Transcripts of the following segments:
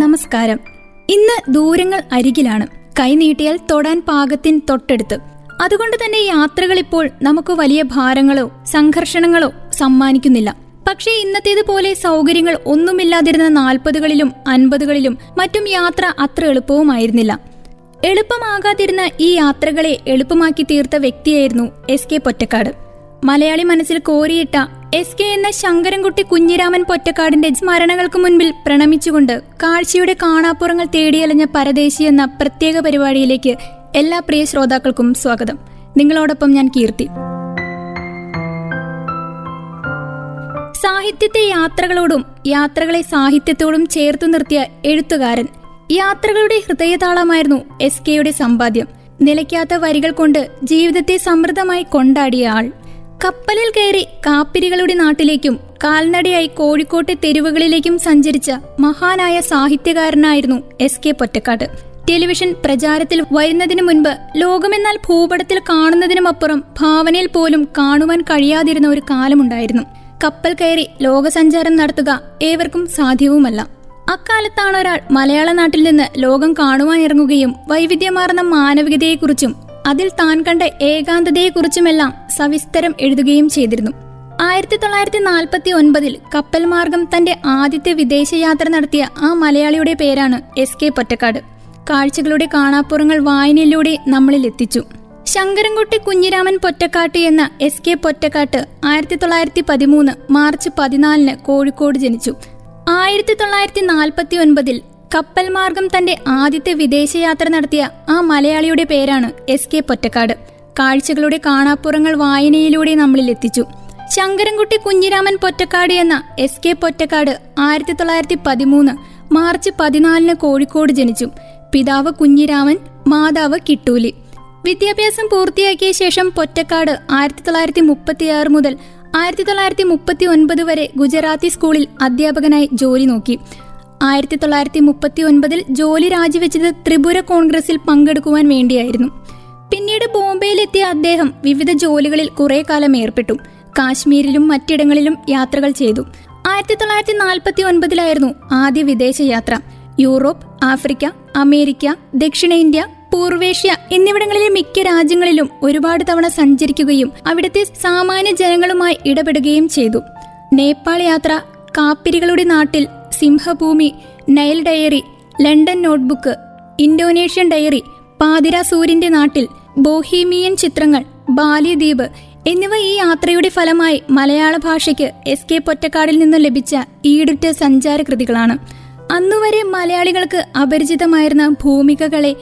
നമസ്കാരം. ഇന്ന് ദൂരങ്ങൾ അരികിലാണ്. കൈനീട്ടിയാൽ തൊടാൻ പാകത്തിൻ തൊട്ടടുത്ത്. അതുകൊണ്ട് തന്നെ യാത്രകൾ ഇപ്പോൾ നമുക്ക് വലിയ ഭാരങ്ങളോ സംഘർഷണങ്ങളോ സമ്മാനിക്കുന്നില്ല. പക്ഷേ ഇന്നത്തേതുപോലെ സൗകര്യങ്ങൾ ഒന്നുമില്ലാതിരുന്ന നാൽപ്പതുകളിലും അൻപതുകളിലും മറ്റും യാത്ര അത്ര എളുപ്പവുമായിരുന്നില്ല. എളുപ്പമാകാതിരുന്ന ഈ യാത്രകളെ എളുപ്പമാക്കി തീർത്ത വ്യക്തിയായിരുന്നു എസ് കെ പൊറ്റക്കാട്. മലയാളി മനസ്സിൽ കോരിയിട്ട എസ് കെ എന്ന ശങ്കരൻകുട്ടി കുഞ്ഞിരാമൻ പൊറ്റക്കാടിന്റെ സ്മരണകൾക്ക് മുൻപിൽ പ്രണമിച്ചുകൊണ്ട് കാഴ്ചയുടെ കാണാപ്പുറങ്ങൾ തേടിയലഞ്ഞ പരദേശി എന്ന പ്രത്യേക പരിപാടിയിലേക്ക് എല്ലാ പ്രിയ ശ്രോതാക്കൾക്കും സ്വാഗതം. നിങ്ങളോടൊപ്പം ഞാൻ കീർത്തി. സാഹിത്യത്തെ യാത്രകളോടും യാത്രകളെ സാഹിത്യത്തോടും ചേർത്തു നിർത്തിയ എഴുത്തുകാരൻ. യാത്രകളുടെ ഹൃദയതാളമായിരുന്നു എസ് കെയുടെ സമ്പാദ്യം. നിലയ്ക്കാത്ത വരികൾ കൊണ്ട് ജീവിതത്തെ സമൃദ്ധമായി കൊണ്ടാടിയ ആൾ. കപ്പലിൽ കയറി കാപ്പിരികളുടെ നാട്ടിലേക്കും കാൽനടയായി കോഴിക്കോട്ടെ തെരുവുകളിലേക്കും സഞ്ചരിച്ച മഹാനായ സാഹിത്യകാരനായിരുന്നു എസ് കെ പൊറ്റക്കാട് ടെലിവിഷൻ പ്രചാരത്തിൽ വരുന്നതിനു മുൻപ് ലോകമെന്നാൽ ഭൂപടത്തിൽ കാണുന്നതിനുമപ്പുറം ഭാവനയിൽ പോലും കാണുവാൻ കഴിയാതിരുന്ന ഒരു കാലമുണ്ടായിരുന്നു. കപ്പൽ കയറി ലോകസഞ്ചാരം നടത്തുക ഏവർക്കും സാധ്യവുമല്ല. അക്കാലത്താണ് ഒരാൾ മലയാള നാട്ടിൽ നിന്ന് ലോകം കാണുവാനിറങ്ങുകയും വൈവിധ്യമാർന്ന മാനവികതയെക്കുറിച്ചും അതിൽ താൻ കണ്ട ഏകാന്തതയെക്കുറിച്ചുമെല്ലാം സവിസ്തരം എഴുതുകയും ചെയ്തിരുന്നു. ആയിരത്തി തൊള്ളായിരത്തി നാൽപ്പത്തി ഒൻപതിൽ കപ്പൽ മാർഗം തന്റെ ആദ്യത്തെ വിദേശയാത്ര നടത്തിയ ആ മലയാളിയുടെ പേരാണ് എസ് കെ പൊറ്റക്കാട്. കാഴ്ചകളുടെ കാണാപ്പുറങ്ങൾ വായനയിലൂടെ നമ്മളിൽ എത്തിച്ചു. ശങ്കരൻകുട്ടി കുഞ്ഞിരാമൻ പൊറ്റക്കാട്ട് എന്ന എസ് കെ പൊറ്റക്കാട്ട് ആയിരത്തി തൊള്ളായിരത്തി പതിമൂന്ന് മാർച്ച് പതിനാലിന് കോഴിക്കോട് ജനിച്ചു. ആയിരത്തി തൊള്ളായിരത്തി നാൽപ്പത്തി ഒൻപതിൽ കപ്പൽ മാർഗം തന്റെ ആദ്യത്തെ വിദേശയാത്ര നടത്തിയ ആ മലയാളിയുടെ പേരാണ് എസ് കെ പൊറ്റക്കാട്. കാഴ്ചകളുടെ കാണാപ്പുറങ്ങൾ വായനയിലൂടെ നമ്മളിൽ എത്തിച്ചു. ശങ്കരൻകുട്ടി കുഞ്ഞിരാമൻ പൊറ്റക്കാട് എന്ന എസ് കെ പൊറ്റക്കാട് ആയിരത്തി തൊള്ളായിരത്തി പതിമൂന്ന് മാർച്ച് പതിനാലിന് കോഴിക്കോട് ജനിച്ചു. പിതാവ് കുഞ്ഞിരാമൻ മാതാവ് കിട്ടൂലി. വിദ്യാഭ്യാസം പൂർത്തിയാക്കിയ ശേഷം പൊറ്റക്കാട് ആയിരത്തി തൊള്ളായിരത്തി മുപ്പത്തിയാറ് മുതൽ ആയിരത്തി തൊള്ളായിരത്തി മുപ്പത്തി ഒൻപത് വരെ ഗുജറാത്തി സ്കൂളിൽ അധ്യാപകനായി ജോലി നോക്കി. ആയിരത്തി തൊള്ളായിരത്തി മുപ്പത്തി ഒൻപതിൽ ജോലി രാജിവെച്ചത് ത്രിപുര കോൺഗ്രസിൽ പങ്കെടുക്കുവാൻ വേണ്ടിയായിരുന്നു. പിന്നീട് ബോംബെയിലെത്തിയ അദ്ദേഹം വിവിധ ജോലികളിൽ കുറെ കാലം ഏർപ്പെട്ടു. കാശ്മീരിലും മറ്റിടങ്ങളിലും യാത്രകൾ ചെയ്തു. ആയിരത്തി തൊള്ളായിരത്തി നാൽപ്പത്തി ഒൻപതിലായിരുന്നു ആദ്യ വിദേശയാത്ര. യൂറോപ്പ് ആഫ്രിക്ക അമേരിക്ക ദക്ഷിണേന്ത്യ പൂർവേഷ്യ എന്നിവിടങ്ങളിലെ മിക്ക രാജ്യങ്ങളിലും ഒരുപാട് തവണ സഞ്ചരിക്കുകയും അവിടുത്തെ സാമാന്യ ജനങ്ങളുമായി ഇടപെടുകയും ചെയ്തു. നേപ്പാൾ യാത്ര കാപ്പിരികളുടെ നാട്ടിൽ സിംഹഭൂമി Nile diary London notebook Indonesian diary പാതിര സൂര്യന്റെ നാട്ടിൽ ബോഹീമിയൻ ചിത്രങ്ങൾ ബാലിദ്വീപ് എന്നിവ ഈ യാത്രയുടെ ഫലമായി മലയാള ഭാഷയ്ക്ക് എസ് കെ പൊറ്റക്കാടിൽ നിന്നും ലഭിച്ച ഈടുറ്റ സഞ്ചാര കൃതികളാണ് അന്നുവരെ മലയാളികൾക്ക് അപരിചിതമായിരുന്ന ഭൂമികകളെ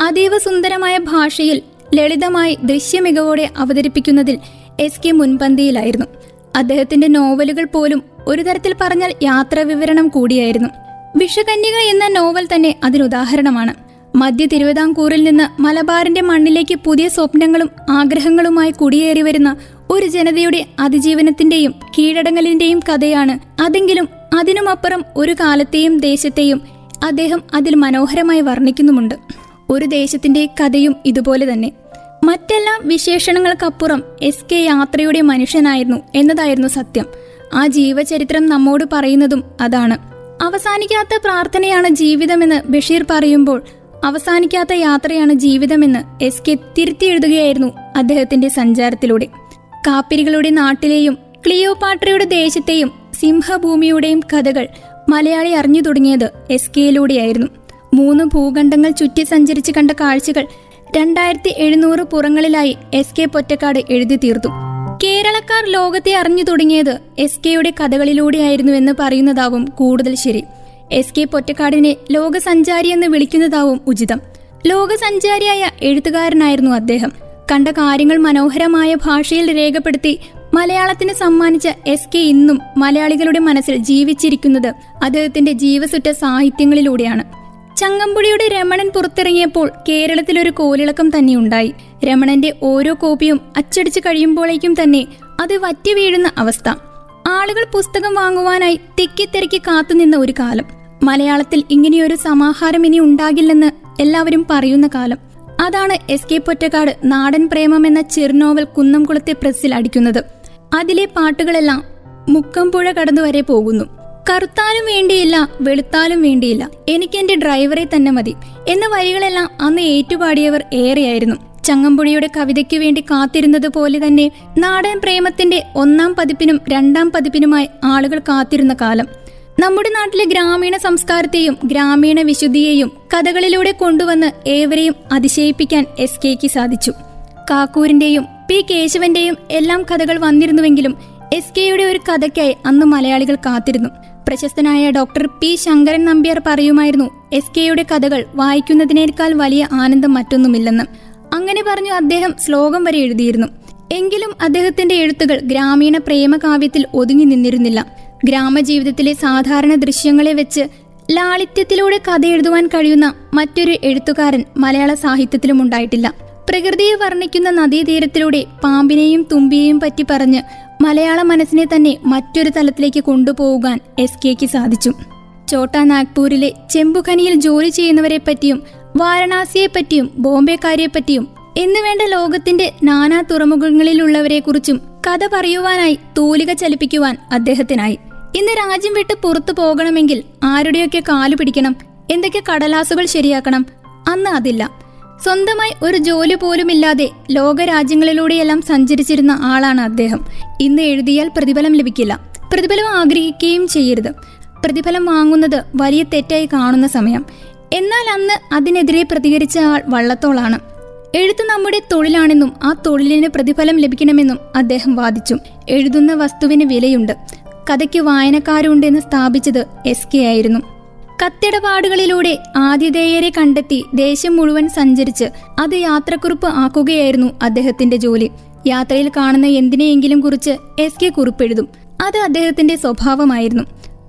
അതീവ സുന്ദരമായ ഭാഷയിൽ ലളിതമായി ദൃശ്യമികവോടെ അവതരിപ്പിക്കുന്നതിൽ എസ് കെ മുൻപന്തിയിലായിരുന്നു. അദ്ദേഹത്തിന്റെ നോവലുകൾ പോലും ഒരു തരത്തിൽ പറഞ്ഞാൽ യാത്രാ വിവരണം കൂടിയായിരുന്നു. വിഷകന്യക എന്ന നോവൽ തന്നെ അതിനുദാഹരണമാണ്. മധ്യ തിരുവിതാംകൂറിൽ നിന്ന് മലബാറിന്റെ മണ്ണിലേക്ക് പുതിയ സ്വപ്നങ്ങളും ആഗ്രഹങ്ങളുമായി കുടിയേറി വരുന്ന ഒരു ജനതയുടെ അതിജീവനത്തിന്റെയും കീഴടങ്ങലിന്റെയും കഥയാണ് അതെങ്കിലും അതിനുമപ്പുറം ഒരു കാലത്തെയും ദേശത്തെയും അദ്ദേഹം അതിൽ മനോഹരമായി വർണിക്കുന്നുമുണ്ട്. ഒരു ദേശത്തിന്റെ കഥയും ഇതുപോലെ തന്നെ. മറ്റെല്ലാ വിശേഷണങ്ങൾക്കപ്പുറം എസ് കെ യാത്രയുടെ മനുഷ്യനായിരുന്നു എന്നതായിരുന്നു സത്യം. ആ ജീവചരിത്രം നമ്മോട് പറയുന്നതും അതാണ്. അവസാനിക്കാത്ത പ്രാർത്ഥനയാണ് ജീവിതമെന്ന് ബഷീർ പറയുമ്പോൾ അവസാനിക്കാത്ത യാത്രയാണ് ജീവിതമെന്ന് എസ് കെ തിരുത്തി എഴുതുകയായിരുന്നു അദ്ദേഹത്തിന്റെ സഞ്ചാരത്തിലൂടെ. കാപ്പിരികളുടെ നാട്ടിലെയും ക്ലിയോപാട്രയുടെ ദേശത്തെയും സിംഹഭൂമിയുടെയും കഥകൾ മലയാളി അറിഞ്ഞു തുടങ്ങിയത് എസ് കെയിലൂടെയായിരുന്നു മൂന്ന് ഭൂഖണ്ഡങ്ങൾ ചുറ്റി സഞ്ചരിച്ച് കണ്ട കാഴ്ചകൾ രണ്ടായിരത്തി എഴുന്നൂറ് പുറങ്ങളിലായി എസ് കെ പൊറ്റക്കാട് എഴുതി തീർത്തു. കേരളക്കാർ ലോകത്തെ അറിഞ്ഞു തുടങ്ങിയത് എസ് കെയുടെ കഥകളിലൂടെയായിരുന്നു എന്ന് പറയുന്നതാവും കൂടുതൽ ശരി. എസ് കെ പൊറ്റക്കാടിനെ ലോകസഞ്ചാരി എന്ന് വിളിക്കുന്നതാവും ഉചിതം. ലോകസഞ്ചാരിയായ എഴുത്തുകാരനായിരുന്നു അദ്ദേഹം. കണ്ട കാര്യങ്ങൾ മനോഹരമായ ഭാഷയിൽ രേഖപ്പെടുത്തി മലയാളത്തിന് സമ്മാനിച്ച എസ് കെ ഇന്നും മലയാളികളുടെ മനസ്സിൽ ജീവിച്ചിരിക്കുന്നത് അദ്ദേഹത്തിന്റെ ജീവസുറ്റ സാഹിത്യങ്ങളിലൂടെയാണ്. ചങ്ങമ്പുഴിയുടെ രമണൻ പുറത്തിറങ്ങിയപ്പോൾ കേരളത്തിലൊരു കോലിളക്കം തന്നെയുണ്ടായി രമണന്റെ ഓരോ കോപ്പിയും അച്ചടിച്ചു കഴിയുമ്പോഴേക്കും തന്നെ അത് വറ്റി വീഴുന്ന അവസ്ഥ. ആളുകൾ പുസ്തകം വാങ്ങുവാനായി തിക്കിത്തിരക്കി കാത്തുനിന്ന ഒരു കാലം. മലയാളത്തിൽ ഇങ്ങനെയൊരു സമാഹാരം ഇനി ഉണ്ടാകില്ലെന്ന് എല്ലാവരും പറയുന്ന കാലം. അതാണ് എസ് കെ പൊറ്റക്കാട് നാടൻ പ്രേമം എന്ന ചെറുനോവൽ കുന്നംകുളത്തെ പ്രസ്സിൽ അടിക്കുന്നത്. അതിലെ പാട്ടുകളെല്ലാം മുക്കമ്പുഴ കടന്നുവരെ പോകുന്നു. കറുത്താലും വേണ്ടിയില്ല വെളുത്താലും വേണ്ടിയില്ല. എനിക്ക് എന്റെ ഡ്രൈവറെ തന്നെ മതി. എന്ന വരികളെല്ലാം അന്ന് ഏറ്റുപാടിയവർ ഏറെയായിരുന്നു. ചങ്ങമ്പുഴിയുടെ കവിതയ്ക്ക് വേണ്ടി കാത്തിരുന്നത് പോലെ തന്നെ നാടൻ പ്രേമത്തിന്റെ ഒന്നാം പതിപ്പിനും രണ്ടാം പതിപ്പിനുമായി ആളുകൾ കാത്തിരുന്ന കാലം. നമ്മുടെ നാട്ടിലെ ഗ്രാമീണ സംസ്കാരത്തെയും ഗ്രാമീണ വിശുദ്ധിയെയും കഥകളിലൂടെ കൊണ്ടുവന്ന് ഏവരെയും അതിശയിപ്പിക്കാൻ എസ് കെക്ക് സാധിച്ചു. കാക്കൂരിന്റെയും പി കേശവന്റെയും എല്ലാം കഥകൾ വന്നിരുന്നുവെങ്കിലും എസ് കെയുടെ ഒരു കഥയ്ക്കായി അന്ന് മലയാളികൾ കാത്തിരുന്നു. പ്രശസ്തനായ ഡോക്ടർ പി ശങ്കരൻ നമ്പ്യാർ പറയുമായിരുന്നു എസ് കെയുടെ കഥകൾ വായിക്കുന്നതിനേക്കാൾ വലിയ ആനന്ദം മറ്റൊന്നുമില്ലെന്ന്. അങ്ങനെ പറഞ്ഞു അദ്ദേഹം ശ്ലോകം വരെ എഴുതിയിരുന്നു. എങ്കിലും അദ്ദേഹത്തിന്റെ എഴുത്തുകൾ ഗ്രാമീണ പ്രേമകാവ്യത്തിൽ ഒതുങ്ങി നിന്നിരുന്നില്ല. ഗ്രാമജീവിതത്തിലെ സാധാരണ ദൃശ്യങ്ങളെ വെച്ച് ലാളിത്യത്തിലൂടെ കഥ എഴുതുവാൻ കഴിയുന്ന മറ്റൊരു എഴുത്തുകാരൻ മലയാള സാഹിത്യത്തിലും ഉണ്ടായിട്ടില്ല. പ്രകൃതിയെ വർണിക്കുന്ന നദീതീരത്തിലൂടെ പാമ്പിനെയും തുമ്പിയെയും പറ്റി പറഞ്ഞ് മലയാള മനസ്സിനെ തന്നെ മറ്റൊരു തലത്തിലേക്ക് കൊണ്ടുപോകാൻ എസ് കെക്ക് സാധിച്ചു. ചോട്ടാ നാഗ്പൂരിലെ ചെമ്പുഖനിയിൽ ജോലി ചെയ്യുന്നവരെ പറ്റിയും വാരണാസിയെ പറ്റിയും ബോംബെക്കാരെ പറ്റിയും എന്നുവേണ്ട ലോകത്തിന്റെ നാനാ തുറമുഖങ്ങളിലുള്ളവരെ കുറിച്ചും കഥ പറയുവാനായി തൂലിക ചലിപ്പിക്കുവാൻ അദ്ദേഹത്തിനായി. ഇന്ന് രാജ്യം വിട്ട് പുറത്തു പോകണമെങ്കിൽ ആരുടെയൊക്കെ കാലു പിടിക്കണം എന്തൊക്കെ കടലാസുകൾ ശരിയാക്കണം അന്ന് അതില്ല. സ്വന്തമായി ഒരു ജോലി പോലുമില്ലാതെ ലോകരാജ്യങ്ങളിലൂടെയെല്ലാം സഞ്ചരിച്ചിരുന്ന ആളാണ് അദ്ദേഹം. ഇന്ന് എഴുതിയാൽ പ്രതിഫലം ലഭിക്കില്ല. പ്രതിഫലം ആഗ്രഹിക്കുകയും ചെയ്യരുത്. പ്രതിഫലം വാങ്ങുന്നത് വലിയ തെറ്റായി കാണുന്ന സമയം. എന്നാൽ അന്ന് അതിനെതിരെ പ്രതികരിച്ച ആൾ വള്ളത്തോളാണ്. എഴുത്ത് നമ്മുടെ തൊഴിലാണെന്നും ആ തൊഴിലിന് പ്രതിഫലം ലഭിക്കണമെന്നും അദ്ദേഹം വാദിച്ചു. എഴുതുന്ന വസ്തുവിന് വിലയുണ്ട്. കഥയ്ക്ക് വായനക്കാരുണ്ടെന്ന് സ്ഥാപിച്ചത് എസ് കെ ആയിരുന്നു. കത്തിടപാടുകളിലൂടെ ആതിഥേയരെ കണ്ടെത്തി ദേശം മുഴുവൻ സഞ്ചരിച്ച് അത് യാത്രക്കുറിപ്പ് ആക്കുകയായിരുന്നു അദ്ദേഹത്തിന്റെ ജോലി. യാത്രയിൽ കാണുന്ന എന്തിനെയെങ്കിലും കുറിച്ച് എസ് കെ കുറിപ്പെഴുതും. അത് അദ്ദേഹത്തിന്റെ സ്വഭാവമായിരുന്നു.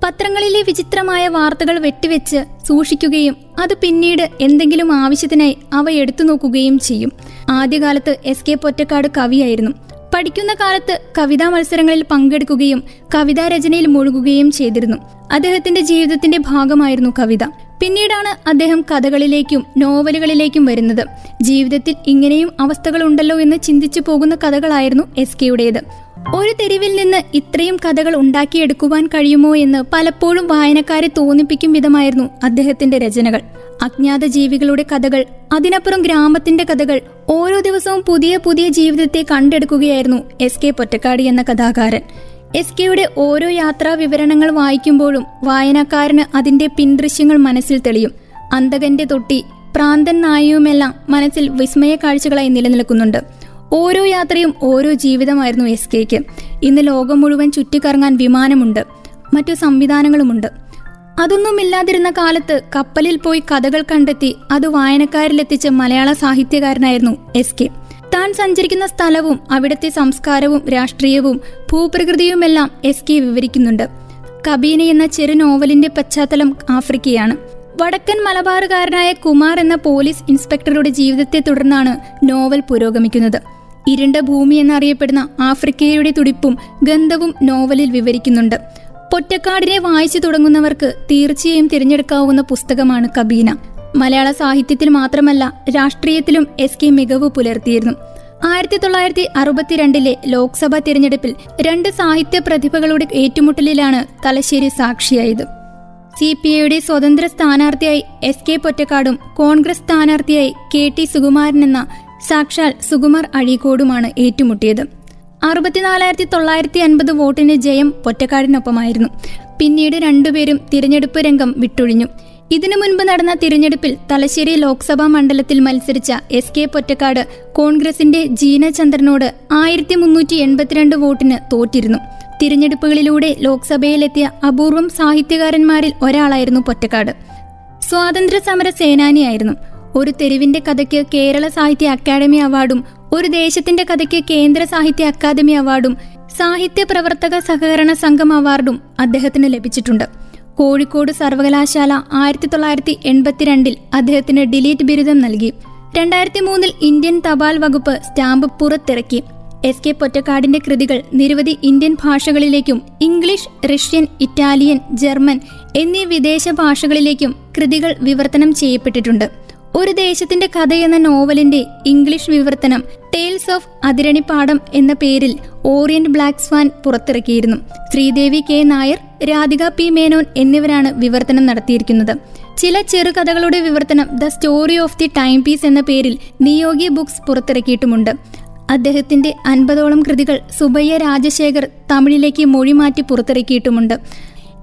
പത്രങ്ങളിലെ വിചിത്രമായ വാർത്തകൾ വെട്ടിവെച്ച് സൂക്ഷിക്കുകയും അത് പിന്നീട് എന്തെങ്കിലും ആവശ്യത്തിനായി അവ എടുത്തു നോക്കുകയും ചെയ്യും. ആദ്യകാലത്ത് എസ് കെ പൊറ്റക്കാട് കവിയായിരുന്നു. പഠിക്കുന്ന കാലത്ത് കവിതാ മത്സരങ്ങളിൽ പങ്കെടുക്കുകയും കവിതാ രചനയിൽ മുഴുകുകയും ചെയ്തിരുന്നു. അദ്ദേഹത്തിന്റെ ജീവിതത്തിന്റെ ഭാഗമായിരുന്നു കവിത. പിന്നീടാണ് അദ്ദേഹം കഥകളിലേക്കും നോവലുകളിലേക്കും വരുന്നത്. ജീവിതത്തിൽ ഇങ്ങനെയും അവസ്ഥകളുണ്ടല്ലോ എന്ന് ചിന്തിച്ചു പോകുന്ന കഥകളായിരുന്നു എസ് കെയുടേത്. ഒരു തെരുവിൽ നിന്ന് ഇത്രയും കഥകൾ ഉണ്ടാക്കിയെടുക്കുവാൻ കഴിയുമോ എന്ന് പലപ്പോഴും വായനക്കാരെ തോന്നിപ്പിക്കും വിധമായിരുന്നു അദ്ദേഹത്തിന്റെ രചനകൾ. അജ്ഞാത ജീവികളുടെ കഥകൾ അതിനപ്പുറം ഗ്രാമത്തിന്റെ കഥകൾ ഓരോ ദിവസവും പുതിയ പുതിയ ജീവിതത്തെ കണ്ടെടുക്കുകയായിരുന്നു എസ് കെ പൊറ്റക്കാടി എന്ന കഥാകാരൻ. എസ് കെയുടെ ഓരോ യാത്രാ വിവരണങ്ങൾ വായിക്കുമ്പോഴും വായനക്കാരന് അതിന്റെ പിൻദൃശ്യങ്ങൾ മനസ്സിൽ തെളിയും. അന്തകന്റെ തൊട്ടി പ്രാന്തൻ നായയുമെല്ലാം മനസ്സിൽ വിസ്മയ കാഴ്ചകളായി നിലനിൽക്കുന്നുണ്ട്. ഓരോ യാത്രയും ഓരോ ജീവിതമായിരുന്നു എസ് കെക്ക്. ഇന്ന് ലോകം മുഴുവൻ ചുറ്റിക്കറങ്ങാൻ വിമാനമുണ്ട്. മറ്റു സംവിധാനങ്ങളുമുണ്ട്. അതൊന്നുമില്ലാതിരുന്ന കാലത്ത് കപ്പലിൽ പോയി കഥകൾ കണ്ടെത്തി അത് വായനക്കാരിലെത്തിച്ച മലയാള സാഹിത്യകാരനായിരുന്നു എസ് കെ. താൻ സഞ്ചരിക്കുന്ന സ്ഥലവും അവിടുത്തെ സംസ്കാരവും രാഷ്ട്രീയവും ഭൂപ്രകൃതിയുമെല്ലാം എസ് കെ വിവരിക്കുന്നുണ്ട്. കബീന എന്ന ചെറു നോവലിന്റെ പശ്ചാത്തലം ആഫ്രിക്കയാണ്. വടക്കൻ മലബാറുകാരനായ കുമാർ എന്ന പോലീസ് ഇൻസ്പെക്ടറുടെ ജീവിതത്തെ തുടർന്നാണ് നോവൽ പുരോഗമിക്കുന്നത്. ഇരുണ്ട ഭൂമി എന്നറിയപ്പെടുന്ന ആഫ്രിക്കയുടെ തുടിപ്പും ഗന്ധവും നോവലിൽ വിവരിക്കുന്നുണ്ട്. പൊറ്റക്കാടിനെ വായിച്ചു തുടങ്ങുന്നവർക്ക് തീർച്ചയായും തിരഞ്ഞെടുക്കാവുന്ന പുസ്തകമാണ് കബീന. മലയാള സാഹിത്യത്തിൽ മാത്രമല്ല രാഷ്ട്രീയത്തിലും എസ് കെ മികവ് പുലർത്തിയിരുന്നു. ആയിരത്തി തൊള്ളായിരത്തി അറുപത്തിരണ്ടിലെ ലോക്സഭാ തിരഞ്ഞെടുപ്പിൽ രണ്ട് സാഹിത്യ പ്രതിഭകളുടെ ഏറ്റുമുട്ടലിലാണ് തലശ്ശേരി സാക്ഷിയായത്. സി പി ഐയുടെ സ്വതന്ത്ര സ്ഥാനാർത്ഥിയായി എസ് കെ പൊറ്റക്കാടും കോൺഗ്രസ് സ്ഥാനാർത്ഥിയായി കെ ടി സുകുമാരൻ എന്ന സാക്ഷാൽ സുകുമാർ അഴീക്കോടുമാണ് ഏറ്റുമുട്ടിയത്. അറുപത്തിനാലായിരത്തി തൊള്ളായിരത്തി അൻപത് വോട്ടിന് ജയം പൊറ്റക്കാടിനൊപ്പമായിരുന്നു പിന്നീട് രണ്ടുപേരും തിരഞ്ഞെടുപ്പ് രംഗം വിട്ടൊഴിഞ്ഞു. ഇതിനു മുൻപ് നടന്ന തിരഞ്ഞെടുപ്പിൽ തലശ്ശേരി ലോക്സഭാ മണ്ഡലത്തിൽ മത്സരിച്ച എസ് കെ പൊറ്റക്കാട് കോൺഗ്രസിന്റെ ജീനചന്ദ്രനോട് ആയിരത്തി മുന്നൂറ്റി എൺപത്തിരണ്ട് വോട്ടിന് തോറ്റിരുന്നു. തിരഞ്ഞെടുപ്പുകളിലൂടെ ലോക്സഭയിലെത്തിയ അപൂർവം സാഹിത്യകാരന്മാരിൽ ഒരാളായിരുന്നു പൊറ്റക്കാട്. സ്വാതന്ത്ര്യ സമര സേനാനിയായിരുന്നു ഒരു തെരുവിന്റെ കഥയ്ക്ക് കേരള സാഹിത്യ അക്കാദമി അവാർഡും ഒരു ദേശത്തിന്റെ കഥയ്ക്ക് കേന്ദ്ര സാഹിത്യ അക്കാദമി അവാർഡും സാഹിത്യ പ്രവർത്തക സഹകരണ സംഘം അവാർഡും അദ്ദേഹത്തിന് ലഭിച്ചിട്ടുണ്ട്. കോഴിക്കോട് സർവകലാശാല ആയിരത്തി തൊള്ളായിരത്തി എൺപത്തിരണ്ടിൽ അദ്ദേഹത്തിന് ഡിലീറ്റ് ബിരുദം നൽകി. രണ്ടായിരത്തി മൂന്നിൽ ഇന്ത്യൻ തപാൽ വകുപ്പ് സ്റ്റാമ്പ് പുറത്തിറക്കി. എസ് കെ പൊറ്റക്കാടിന്റെ കൃതികൾ നിരവധി ഇന്ത്യൻ ഭാഷകളിലേക്കും ഇംഗ്ലീഷ് റഷ്യൻ ഇറ്റാലിയൻ ജർമ്മൻ എന്നീ വിദേശ ഭാഷകളിലേക്കും കൃതികൾ വിവർത്തനം ചെയ്യപ്പെട്ടിട്ടുണ്ട്. ഒരു ദേശത്തിന്റെ കഥ എന്ന നോവലിന്റെ ഇംഗ്ലീഷ് വിവർത്തനം ടെയിൽസ് ഓഫ് അതിരണിപ്പാടം എന്ന പേരിൽ ഓറിയന്റ് ബ്ലാക്ക് സ്വാൻ പുറത്തിറക്കിയിരുന്നു. ശ്രീദേവി കെ. നായർ രാധിക പി. മേനോൻ എന്നിവരാണ് വിവർത്തനം നടത്തിയിരിക്കുന്നത്. ചില ചെറുകഥകളുടെ വിവർത്തനം the story of the time piece എന്ന പേരിൽ നിയോഗി ബുക്സ് പുറത്തിറക്കിയിട്ടുമുണ്ട്. അദ്ദേഹത്തിന്റെ അൻപതോളം കൃതികൾ സുബയ്യ രാജശേഖർ തമിഴിലേക്ക് മൊഴിമാറ്റി പുറത്തിറക്കിയിട്ടുമുണ്ട്.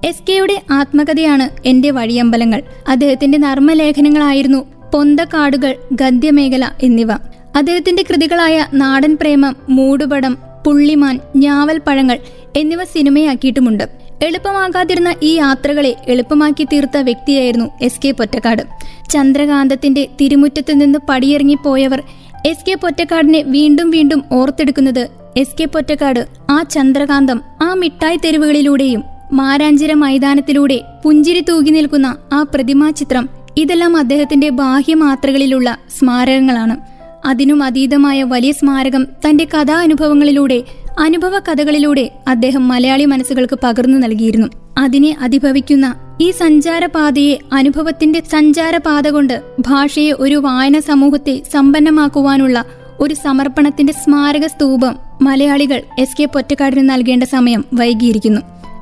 എസ് കെയുടെ ആത്മകഥയാണ് എന്റെ വഴിയമ്പലങ്ങൾ. അദ്ദേഹത്തിന്റെ നർമ്മലേഖനങ്ങളായിരുന്നു പൊന്തക്കാടുകൾ ഗദ്യമേഖല എന്നിവ. അദ്ദേഹത്തിന്റെ കൃതികളായ നാടൻ പ്രേമം മൂടുപടം പുള്ളിമാൻ ഞാവൽ പഴങ്ങൾ എന്നിവ സിനിമയാക്കിയിട്ടുമുണ്ട്. എളുപ്പമാകാതിരുന്ന ഈ യാത്രകളെ എളുപ്പമാക്കി തീർത്ത വ്യക്തിയായിരുന്നു എസ് കെ പൊറ്റക്കാട്. ചന്ദ്രകാന്തത്തിന്റെ തിരുമുറ്റത്ത് നിന്ന് പടിയിറങ്ങിപ്പോയവർ എസ് കെ പൊറ്റക്കാടിനെ വീണ്ടും വീണ്ടും ഓർത്തെടുക്കുന്നത് എസ് കെ പൊറ്റക്കാട് ആ ചന്ദ്രകാന്തം ആ മിഠായി തെരുവുകളിലൂടെയും മാരാഞ്ചിര മൈതാനത്തിലൂടെ പുഞ്ചിരി തൂകി നിൽക്കുന്ന ആ പ്രതിമാ ചിത്രം ഇതെല്ലാം അദ്ദേഹത്തിന്റെ ബാഹ്യമാത്രകളിലുള്ള സ്മാരകങ്ങളാണ്. അതിനും അതീതമായ വലിയ സ്മാരകം തന്റെ കഥാനുഭവങ്ങളിലൂടെ അനുഭവ കഥകളിലൂടെ അദ്ദേഹം മലയാളി മനസ്സുകൾക്ക് പകർന്നു നൽകിയിരുന്നു. അതിനെ അതിഭവിക്കുന്ന ഈ സഞ്ചാരപാതയെ അനുഭവത്തിന്റെ സഞ്ചാരപാത കൊണ്ട് ഭാഷയെ ഒരു വായന സമൂഹത്തെ സമ്പന്നമാക്കുവാനുള്ള ഒരു സമർപ്പണത്തിന്റെ സ്മാരക സ്തൂപം മലയാളികൾ എസ് കെ പൊറ്റക്കാടിന് നൽകേണ്ട സമയം വൈകിയിരിക്കുന്നു.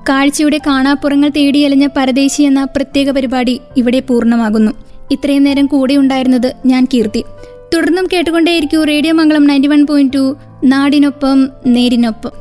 കാഴ്ചയുടെ കാണാപ്പുറങ്ങൾ തേടിയലഞ്ഞ പരദേശി എന്ന പ്രത്യേക പരിപാടി ഇവിടെ പൂർണമാകുന്നു. ഇത്രയും നേരം കൂടെ ഉണ്ടായിരുന്നത് ഞാൻ കീർത്തി. തുടർന്നും കേട്ടുകൊണ്ടേയിരിക്കൂ radio Mangalam ninety one point two. നാടിനൊപ്പം നേരിനൊപ്പം.